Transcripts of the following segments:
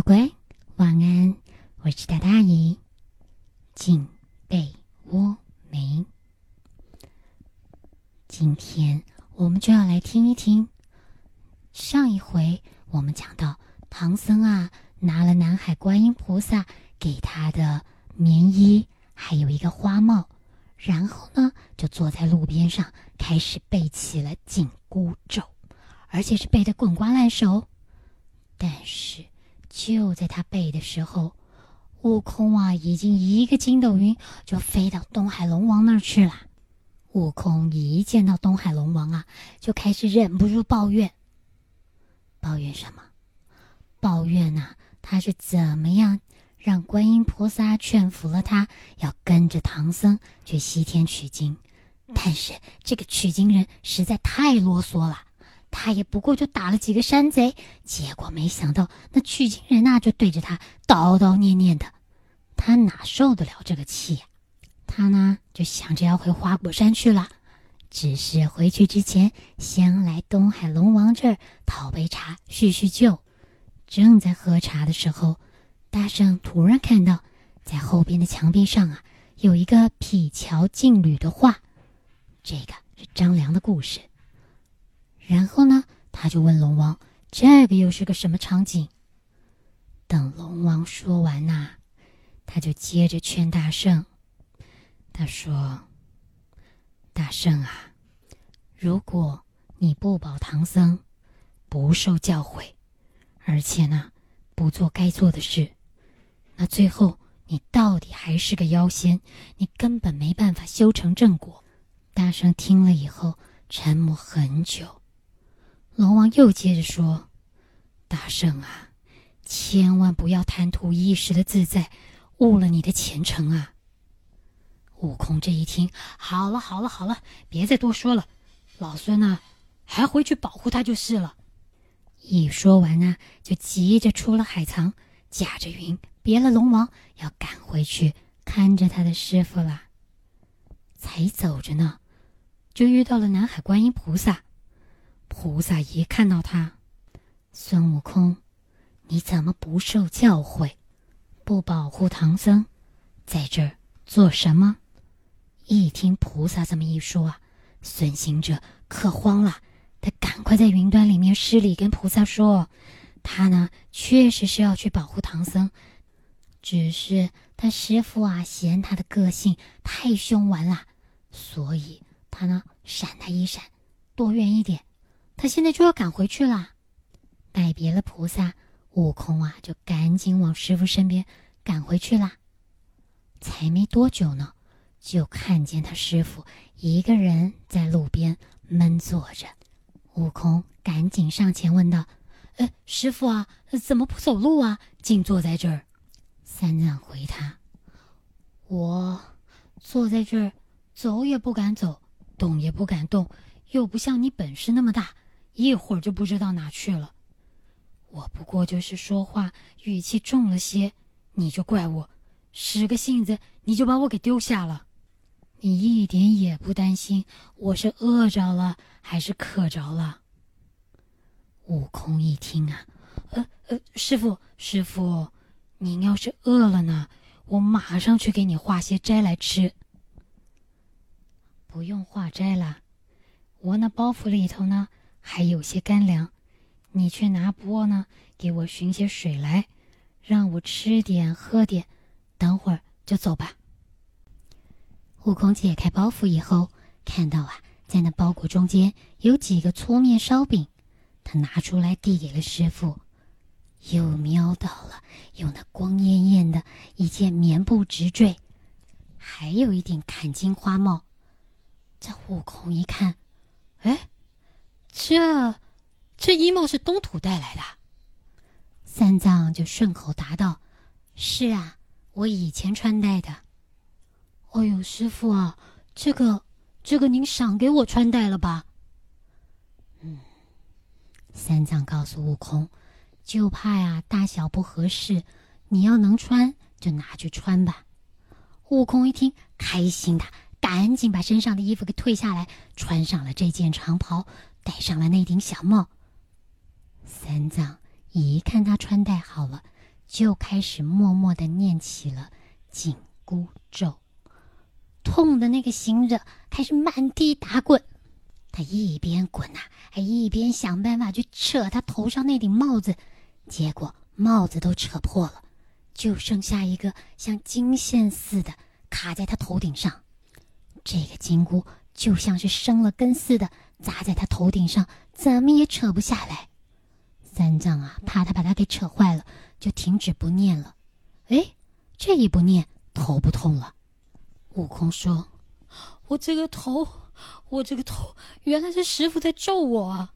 乖乖，晚安！我是大大姨，进被窝没？今天我们就要来听一听。上一回我们讲到，唐僧啊拿了南海观音菩萨给他的棉衣，还有一个花帽，然后呢就坐在路边上开始背起了紧箍咒，而且是背得滚瓜烂熟。但是就在他背的时候，悟空啊已经一个筋斗云就飞到东海龙王那儿去了。悟空一见到东海龙王啊，就开始忍不住抱怨。抱怨什么？抱怨呐，他是怎么样让观音菩萨劝服了他，要跟着唐僧去西天取经？但是这个取经人实在太啰嗦了，他也不过就打了几个山贼，结果没想到那取经人呐就对着他叨叨念念的，他哪受得了这个气呀？他呢就想着要回花果山去了。只是回去之前，先来东海龙王这儿讨杯茶叙叙旧。正在喝茶的时候，大圣突然看到，在后边的墙壁上啊，有一个匹桥劲旅的画，这个是张良的故事。然后呢，他就问龙王：“这个又是个什么场景？”等龙王说完呐，他就接着劝大圣。他说。大圣啊，如果你不保唐僧，不受教诲，而且呢，不做该做的事，那最后你到底还是个妖仙，你根本没办法修成正果。大圣听了以后沉默很久，龙王又接着说：“大圣啊，千万不要贪图一时的自在，误了你的前程啊！”悟空这一听，好了好了好了，别再多说了，老孙呢，还回去保护他就是了。一说完呢，就急着出了海藏，驾着云别了龙王，要赶回去看着他的师傅了。才走着呢，就遇到了南海观音菩萨。菩萨一看到他，孙悟空，你怎么不受教诲，不保护唐僧，在这儿做什么？一听菩萨这么一说啊，孙行者可慌了，他赶快在云端里面施礼，跟菩萨说：“他呢确实是要去保护唐僧，只是他师傅啊嫌他的个性太凶顽了，所以他呢闪他一闪，躲远一点。他现在就要赶回去了。”拜别了菩萨，悟空啊就赶紧往师傅身边赶回去了。才没多久呢。就看见他师傅一个人在路边闷坐着，悟空赶紧上前问道：“呃，师傅啊，怎么不走路啊？竟坐在这儿？”三藏回他：“我坐在这儿，走也不敢走，动也不敢动，又不像你本事那么大，一会儿就不知道哪去了。我不过就是说话语气重了些，你就怪我，使个性子你就把我给丢下了。”你一点也不担心我是饿着了还是渴着了？悟空一听啊，呃呃，师傅师傅，您要是饿了呢，我马上去给你化些斋来吃。不用化斋了，我那包袱里头呢还有些干粮，你去拿钵呢，给我寻些水来，让我吃点喝点，等会儿就走吧。悟空解开包袱以后，看到啊，在那包裹中间有几个粗面烧饼，他拿出来递给了师傅，又瞄到了有那光艳艳的一件棉布直坠，还有一顶坎金花帽。这悟空一看，哎，这这衣帽是东土带来的。三藏就顺口答道：“是啊，我以前穿戴的。”哎呦，师傅啊，这个，这个您赏给我穿戴了吧？嗯，三藏告诉悟空，就怕呀大小不合适，你要能穿就拿去穿吧。悟空一听，开心的赶紧把身上的衣服给退下来，穿上了这件长袍，戴上了那顶小帽。三藏一看他穿戴好了，就开始默默的念起了紧箍咒。痛的那个行者开始满地打滚，他一边滚呐，还一边想办法去扯他头上那顶帽子，结果帽子都扯破了，就剩下一个像金线似的卡在他头顶上。这个金箍就像是生了根似的砸在他头顶上，怎么也扯不下来。三藏啊，怕他把他给扯坏了，就停止不念了。哎，这一不念，头不痛了。悟空说：“我这个头，我这个头，原来是师傅在咒我啊。”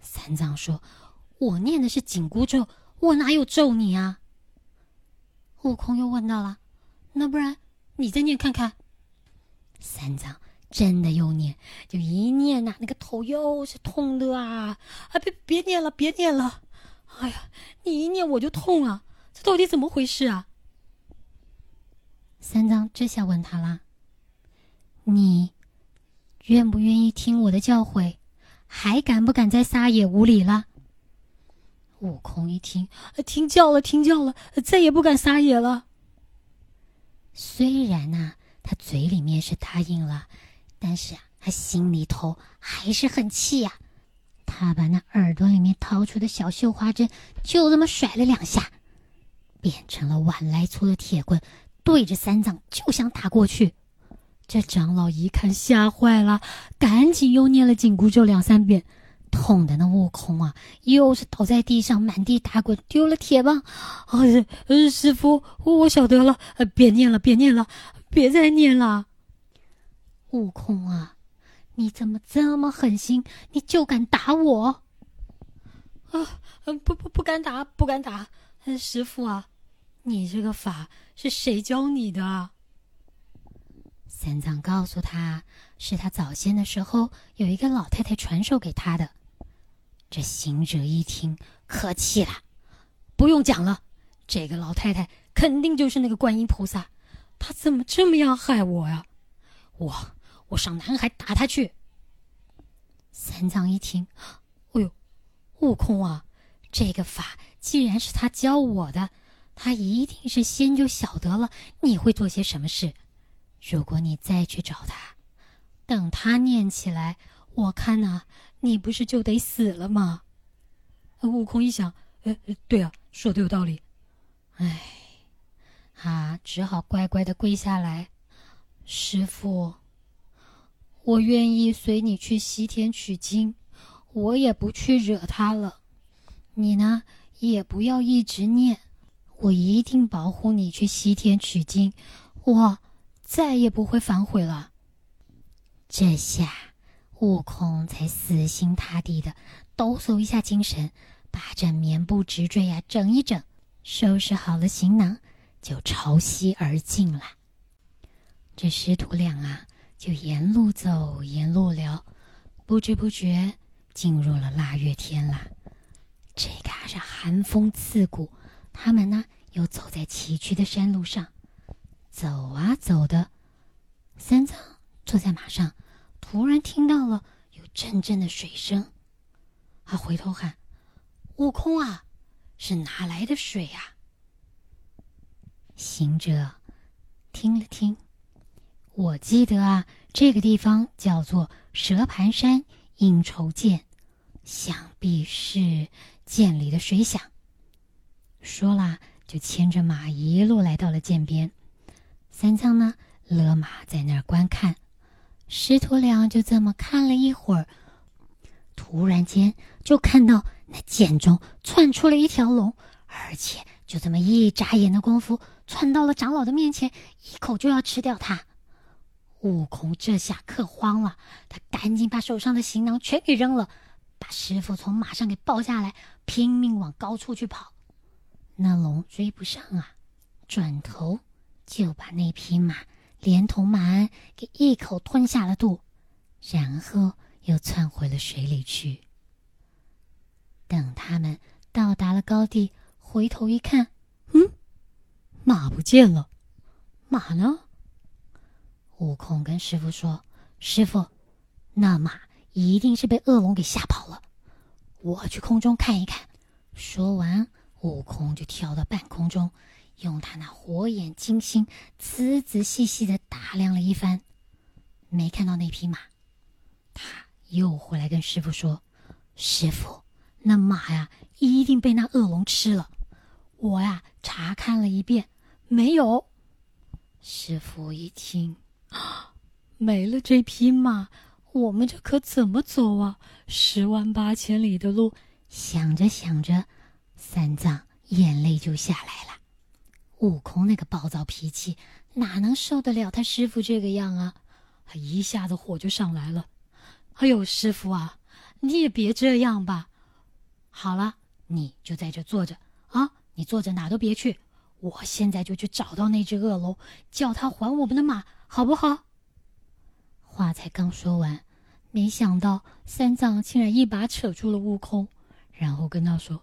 三藏说：“我念的是紧箍咒，我哪有咒你啊？”悟空又问到了：“那不然你再念看看？”三藏真的又念，就一念呐，那个头又是痛的啊！啊，别别念了，别念了！哎呀，你一念我就痛啊，这到底怎么回事啊？三藏这下问他啦：“你愿不愿意听我的教诲？还敢不敢再撒野无礼了？”悟空一听，听教了，听教了，再也不敢撒野了。虽然呐，他嘴里面是答应了，但是啊，他心里头还是很气呀。他把那耳朵里面掏出的小绣花针，就这么甩了两下，变成了碗来粗的铁棍。对着三藏就想打过去，这长老一看吓坏了，赶紧又念了紧箍咒两三遍，痛的那悟空啊，又是倒在地上满地打滚，丢了铁棒。啊，师傅，我晓得了，别念了，别念了，别再念了。悟空啊，你怎么这么狠心？你就敢打我？啊，不不不敢打，不敢打，师傅啊。你这个法是谁教你的？三藏告诉他，是他早先的时候有一个老太太传授给他的。这行者一听，可气了，不用讲了，这个老太太肯定就是那个观音菩萨，她怎么这么样害我呀？我我上南海打他去。三藏一听，哎呦，悟空啊，这个法既然是他教我的。他一定是先就晓得了你会做些什么事，如果你再去找他，等他念起来，我看呐，你不是就得死了吗？悟空一想，哎，对啊，说的有道理，哎，啊，只好乖乖的跪下来，师傅，我愿意随你去西天取经，我也不去惹他了，你呢，也不要一直念。我一定保护你去西天取经，我再也不会反悔了。这下，悟空才死心塌地的抖擞一下精神，把这棉布直坠呀整一整，收拾好了行囊，就朝西而进了。这师徒俩啊，就沿路走，沿路聊，不知不觉进入了腊月天啦。这个是寒风刺骨。他们呢，又走在崎岖的山路上，走啊走的。三藏坐在马上，突然听到了有阵阵的水声，他回头喊：“悟空啊，是哪来的水呀？”行者听了听，我记得啊，这个地方叫做蛇盘山应酬涧，想必是涧里的水响。说啦，就牵着马一路来到了涧边。三藏呢，勒马在那儿观看。师徒俩就这么看了一会儿，突然间就看到那涧中窜出了一条龙，而且就这么一眨眼的功夫，窜到了长老的面前，一口就要吃掉他。悟空这下可慌了，他赶紧把手上的行囊全给扔了，把师傅从马上给抱下来，拼命往高处去跑。那龙追不上啊，转头就把那匹马连同马鞍给一口吞下了肚，然后又窜回了水里去。等他们到达了高地，回头一看，嗯，马不见了，马呢？悟空跟师傅说：“师傅，那马一定是被恶龙给吓跑了，我去空中看一看。”说完。悟空就跳到半空中，用他那火眼金睛仔仔细细的打量了一番，没看到那匹马。他又回来跟师傅说：“师傅，那马呀，一定被那恶龙吃了。我呀，查看了一遍，没有。”师傅一听，啊没了这匹马，我们这可怎么走啊？十万八千里的路。想着想着，三藏眼泪就下来了。悟空那个暴躁脾气，哪能受得了他师傅这个样啊？一下子火就上来了。哎呦，师傅啊，你也别这样吧。好了，你就在这坐着啊，你坐着哪都别去。我现在就去找到那只恶龙，叫他还我们的马，好不好？话才刚说完，没想到三藏竟然一把扯住了悟空，然后跟他说：“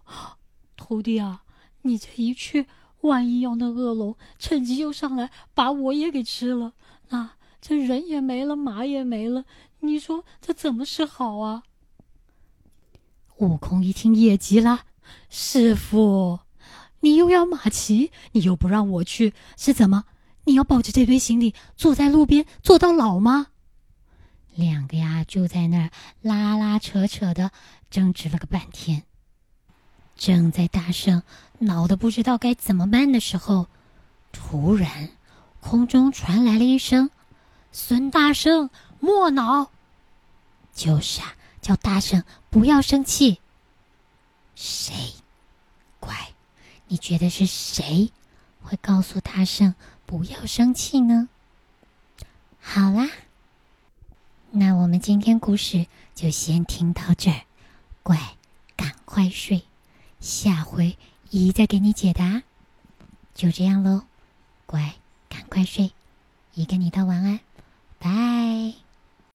徒弟啊，你这一去，万一要那恶龙趁机又上来把我也给吃了，那这人也没了，马也没了，你说这怎么是好啊？”悟空一听也急了：“师傅！”你又要马骑，你又不让我去，是怎么？你要抱着这堆行李坐在路边坐到老吗？两个呀就在那儿拉拉扯扯的争执了个半天。正在大圣恼得不知道该怎么办的时候，突然空中传来了一声：“孙大圣，莫恼。”就是啊，叫大圣不要生气。谁？乖。你觉得是谁会告诉大圣不要生气呢？好啦，那我们今天故事就先听到这儿，乖，赶快睡，下回姨再给你解答。就这样喽，乖，赶快睡，姨跟你道晚安，拜。